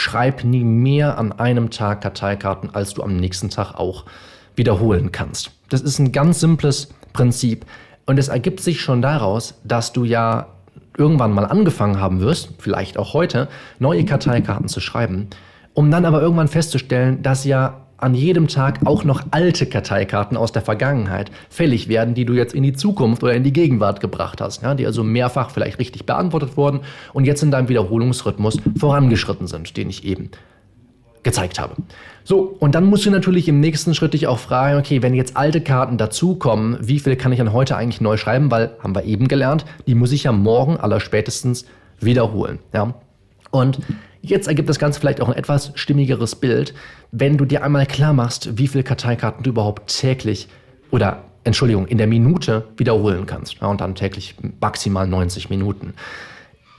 schreib nie mehr an einem Tag Karteikarten, als du am nächsten Tag auch wiederholen kannst. Das ist ein ganz simples Prinzip. Und es ergibt sich schon daraus, dass du ja irgendwann mal angefangen haben wirst, vielleicht auch heute, neue Karteikarten zu schreiben, um dann aber irgendwann festzustellen, dass ja an jedem Tag auch noch alte Karteikarten aus der Vergangenheit fällig werden, die du jetzt in die Zukunft oder in die Gegenwart gebracht hast, ja, die also mehrfach vielleicht richtig beantwortet wurden und jetzt in deinem Wiederholungsrhythmus vorangeschritten sind, den ich eben gezeigt habe. So, und dann musst du natürlich im nächsten Schritt dich auch fragen, okay, wenn jetzt alte Karten dazukommen, wie viel kann ich dann heute eigentlich neu schreiben? Weil, haben wir eben gelernt, die muss ich ja morgen aller spätestens wiederholen. Ja? Und jetzt ergibt das Ganze vielleicht auch ein etwas stimmigeres Bild, wenn du dir einmal klar machst, wie viele Karteikarten du überhaupt täglich oder Entschuldigung, in der Minute wiederholen kannst. Ja, und dann täglich maximal 90 Minuten.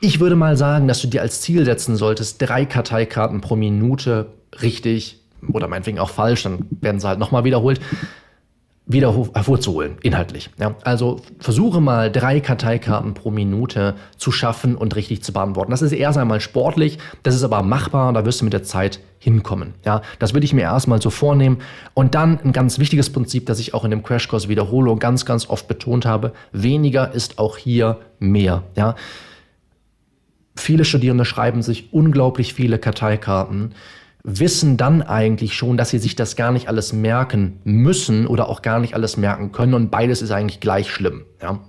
Ich würde mal sagen, dass du dir als Ziel setzen solltest, drei Karteikarten pro Minute richtig oder meinetwegen auch falsch, dann werden sie halt nochmal wiederholt, wieder hervorzuholen, inhaltlich. Ja, also versuche mal drei Karteikarten pro Minute zu schaffen und richtig zu beantworten. Das ist erst einmal sportlich, das ist aber machbar, da wirst du mit der Zeit hinkommen. Ja, das würde ich mir erstmal so vornehmen. Und dann ein ganz wichtiges Prinzip, das ich auch in dem Crashkurs Wiederholung ganz, ganz oft betont habe. Weniger ist auch hier mehr. Ja, viele Studierende schreiben sich unglaublich viele Karteikarten wissen dann eigentlich schon, dass sie sich das gar nicht alles merken müssen oder auch gar nicht alles merken können und beides ist eigentlich gleich schlimm. Ja.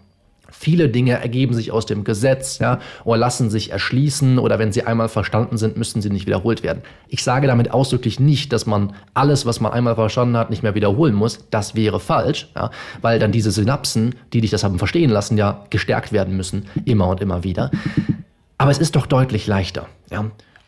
Viele Dinge ergeben sich aus dem Gesetz ja, oder lassen sich erschließen oder wenn sie einmal verstanden sind, müssen sie nicht wiederholt werden. Ich sage damit ausdrücklich nicht, dass man alles, was man einmal verstanden hat, nicht mehr wiederholen muss. Das wäre falsch, ja, weil dann diese Synapsen, die dich das haben verstehen lassen, ja gestärkt werden müssen, immer und immer wieder. Aber es ist doch deutlich leichter. Ja.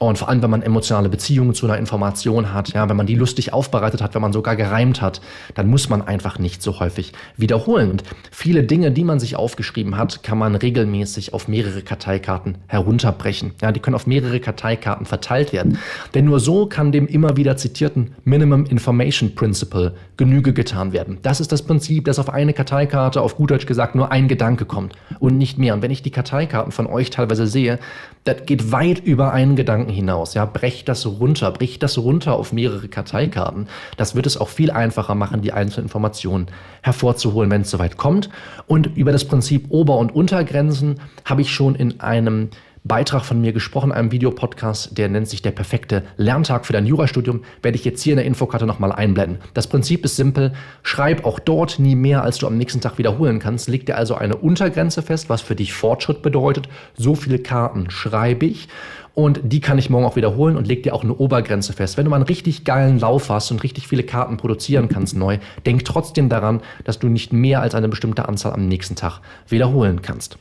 Und vor allem, wenn man emotionale Beziehungen zu einer Information hat, ja, wenn man die lustig aufbereitet hat, wenn man sogar gereimt hat, dann muss man einfach nicht so häufig wiederholen. Und viele Dinge, die man sich aufgeschrieben hat, kann man regelmäßig auf mehrere Karteikarten herunterbrechen. Ja, die können auf mehrere Karteikarten verteilt werden. Denn nur so kann dem immer wieder zitierten Minimum Information Principle Genüge getan werden. Das ist das Prinzip, dass auf eine Karteikarte, auf gut Deutsch gesagt, nur ein Gedanke kommt und nicht mehr. Und wenn ich die Karteikarten von euch teilweise sehe, das geht weit über einen Gedanken hinaus. Ja, brecht das runter, bricht das runter auf mehrere Karteikarten. Das wird es auch viel einfacher machen, die einzelnen Informationen hervorzuholen, wenn es soweit kommt. Und über das Prinzip Ober- und Untergrenzen habe ich schon in einem Beitrag von mir gesprochen, einem Videopodcast, der nennt sich der perfekte Lerntag für dein Jurastudium, werde ich jetzt hier in der Infokarte nochmal einblenden. Das Prinzip ist simpel, schreib auch dort nie mehr, als du am nächsten Tag wiederholen kannst. Leg dir also eine Untergrenze fest, was für dich Fortschritt bedeutet. So viele Karten schreibe ich und die kann ich morgen auch wiederholen und leg dir auch eine Obergrenze fest. Wenn du mal einen richtig geilen Lauf hast und richtig viele Karten produzieren kannst neu, denk trotzdem daran, dass du nicht mehr als eine bestimmte Anzahl am nächsten Tag wiederholen kannst.